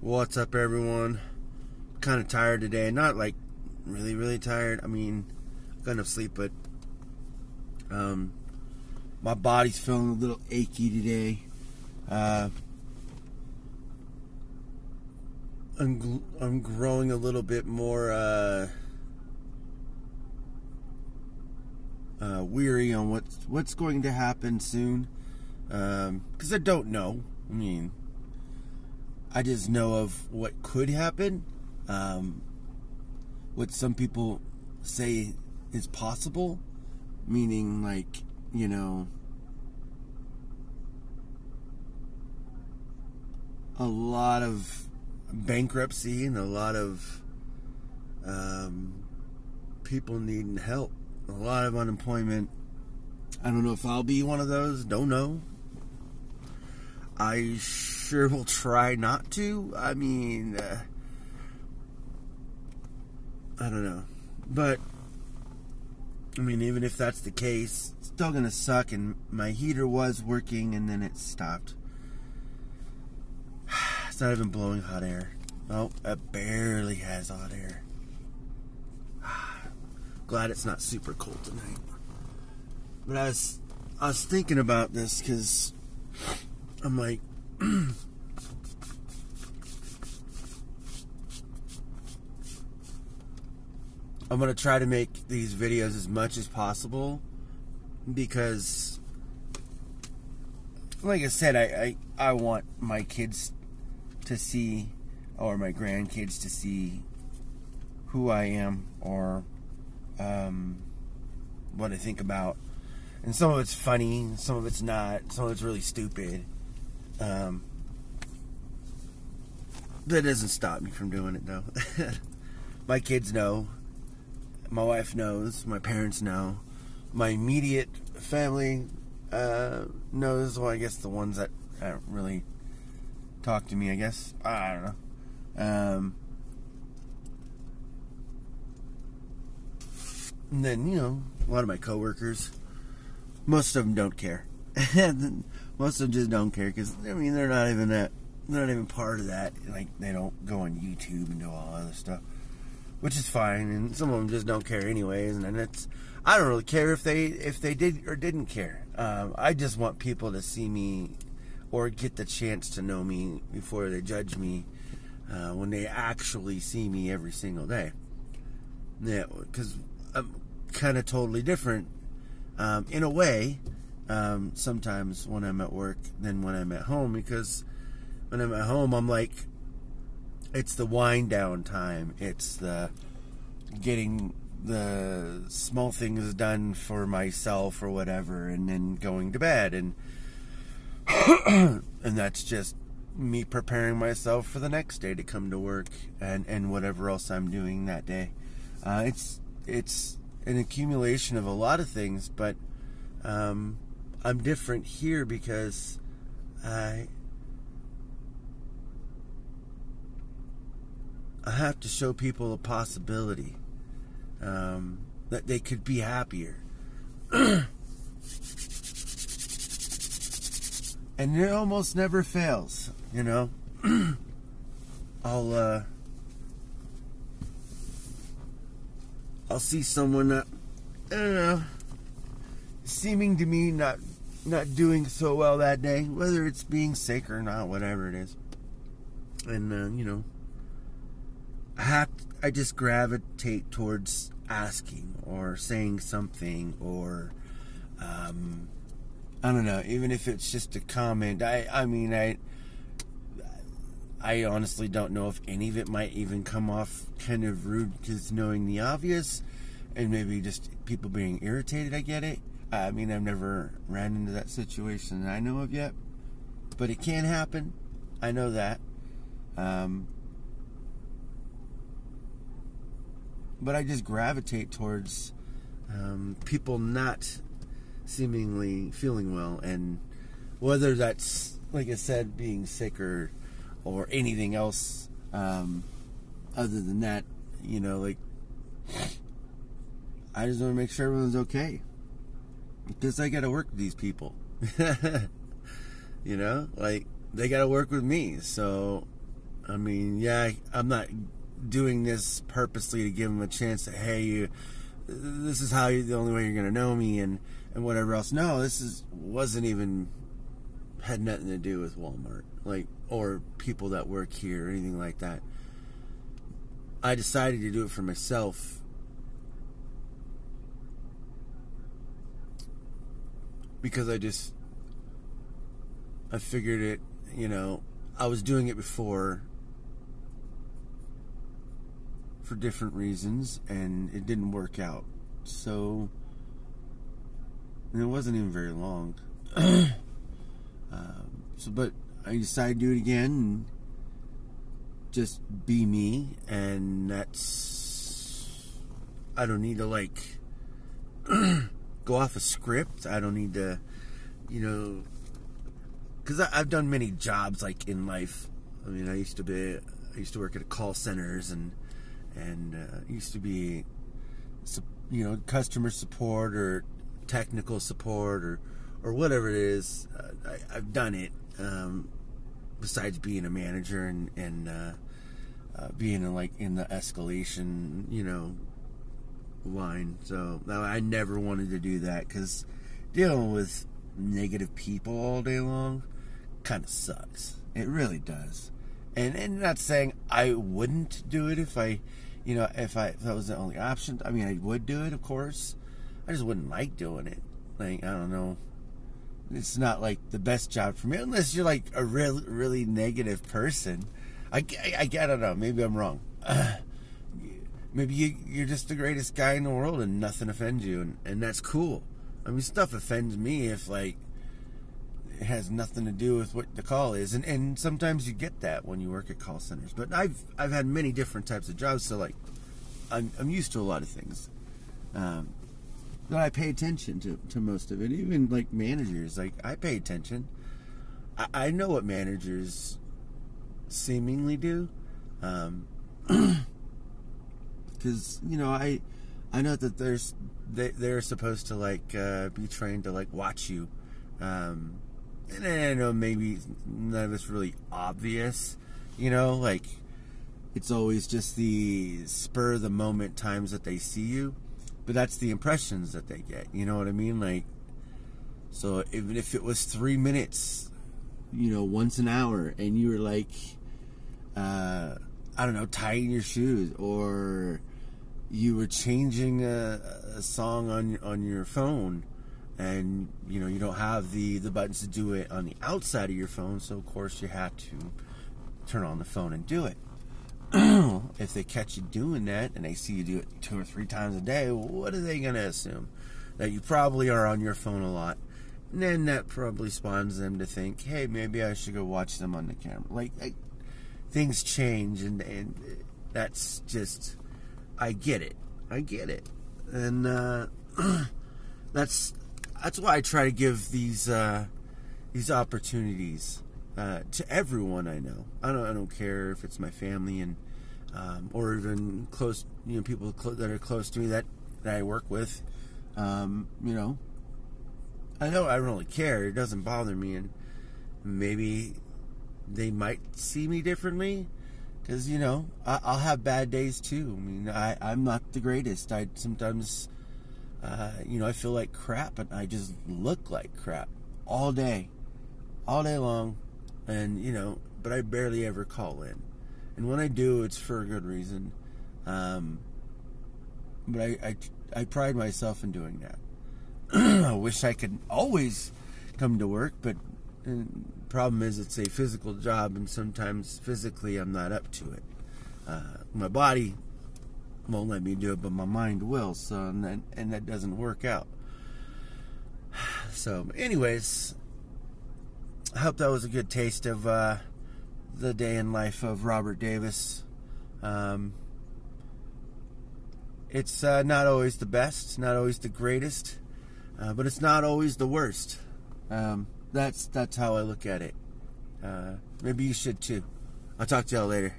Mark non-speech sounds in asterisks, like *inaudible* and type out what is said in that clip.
What's up, everyone? Kind of tired today. Not like really, really tired. I mean, got enough sleep, but um, my body's feeling a little achy today. Uh, I'm I'm growing a little bit more uh, uh, weary on what's what's going to happen soon because um, I don't know. I mean, I just know of what could happen, um, what some people say is possible, meaning like you know. A lot of bankruptcy and a lot of um, people needing help, a lot of unemployment. I don't know if I'll be one of those. Don't know. I sure will try not to. I mean, uh, I don't know. But, I mean, even if that's the case, still gonna suck. And my heater was working and then it stopped. *sighs* It's not even blowing hot air. Oh, it barely has hot air. *sighs* Glad it's not super cold tonight. But I was, I was thinking about this because I'm like, *clears throat* I'm gonna try to make these videos as much as possible because, like I said, I, I, I want my kids to see, or my grandkids to see who I am or um, what I think about. And some of it's funny, some of it's not, some of it's really stupid. Um, that doesn't stop me from doing it, though. *laughs* my kids know, my wife knows, my parents know, my immediate family uh, knows. Well, I guess the ones that don't really talk to me, I guess. I don't know. Um, and then, you know, a lot of my coworkers, most of them don't care. *laughs* most of them just don't care because, I mean, they're not even that, they're not even part of that. Like, they don't go on YouTube and do all other stuff, which is fine. And some of them just don't care anyways. And it's, I don't really care if they, if they did or didn't care. Um, I just want people to see me or get the chance to know me before they judge me uh, when they actually see me every single day. Yeah, because I'm kind of totally different um, in a way um, sometimes when I'm at work than when I'm at home because when I'm at home, I'm like, it's the wind down time. It's the getting the small things done for myself or whatever, and then going to bed. And *coughs* and that's just me preparing myself for the next day to come to work and and whatever else I'm doing that day. Uh, it's it's an accumulation of a lot of things, but um, I'm different here because I I have to show people a possibility um, that they could be happier. *clears throat* and it almost never fails, you know. *clears throat* I'll uh I'll see someone that I don't know seeming to me not not doing so well that day, whether it's being sick or not, whatever it is. And uh, you know, I have to, I just gravitate towards asking or saying something or um I don't know, even if it's just a comment. I I mean, I I honestly don't know if any of it might even come off kind of rude because knowing the obvious and maybe just people being irritated, I get it. I mean, I've never ran into that situation that I know of yet, but it can happen. I know that. Um, but I just gravitate towards um, people not seemingly feeling well, and whether that's like I said, being sick or or anything else um, other than that, you know, like I just want to make sure everyone's okay because I got to work with these people. *laughs* you know, like they got to work with me, so I mean, yeah, I'm not doing this purposely to give them a chance to, hey, you, this is how you, the only way you're gonna know me, and and whatever else. No, this is wasn't even had nothing to do with Walmart, like or people that work here or anything like that. I decided to do it for myself. Because I just I figured it, you know, I was doing it before for different reasons and it didn't work out. So and it wasn't even very long. *clears throat* um, so, but I decided to do it again and just be me, and that's I don't need to like *clears throat* go off a script. I don't need to, you know, because I've done many jobs like in life. I mean, I used to be I used to work at call centers and and uh, used to be you know customer support or technical support or or whatever it is. Uh, I, have done it. Um, besides being a manager and and uh, uh, being in, like in the escalation, you know, line. So I never wanted to do that because dealing with negative people all day long kind of sucks. It really does. And and not saying I wouldn't do it if I, you know, if I if that was the only option. I mean, I would do it, of course. I just wouldn't like doing it. Like I don't know. It's not like the best job for me unless you're like a really really negative person. I, I, I, don't know. Maybe I'm wrong. Uh, *clears throat* maybe you, you're just the greatest guy in the world and nothing offends you, and, and that's cool. I mean, stuff offends me if like it has nothing to do with what the call is, and and sometimes you get that when you work at call centers. But I've I've had many different types of jobs, so like I'm I'm used to a lot of things. Um, but I pay attention to, to most of it. Even like managers, like I pay attention. I, I know what managers seemingly do, *clears throat* because you know I I know that there's they they're supposed to like uh, be trained to like watch you, um, and I know maybe none of it's really obvious, you know, like it's always just the spur of the moment times that they see you but that's the impressions that they get. You know what I mean? Like, so even if it was three minutes, you know, once an hour, and you were like, uh, I don't know, tying your shoes, or you were changing a, a song on on your phone, and you know you don't have the the buttons to do it on the outside of your phone, so of course you had to turn on the phone and do it. *clears throat* if they catch you doing that and they see you do it two or three times a day, what are they going to assume? That you probably are on your phone a lot. And then that probably spawns them to think, hey, maybe I should go watch them on the camera. Like, things change, and, and that's just, I get it. I get it. And uh, *clears throat* that's that's why I try to give these uh, these opportunities uh, to everyone I know. I don't I don't care if it's my family and um, or even close you know people that are close to me that that I work with. Um, you know, I know I don't really care. It doesn't bother me, and maybe they might see me differently because you know I, will have bad days too. I mean, I I'm not the greatest. I sometimes. Uh, you know, I feel like crap, and I just look like crap all day, all day long and you know, but I barely ever call in, and when I do, it's for a good reason. Um, but I, I, I pride myself in doing that. *clears throat* I wish I could always come to work, but the problem is it's a physical job, and sometimes physically I'm not up to it. Uh, my body won't let me do it, but my mind will. So and that, and that doesn't work out. *sighs* So, anyways, I hope that was a good taste of uh, the day in life of Robert Davis. Um, it's uh, not always the best, not always the greatest, uh, but it's not always the worst. Um, that's that's how I look at it. Uh, maybe you should too. I'll talk to y'all later.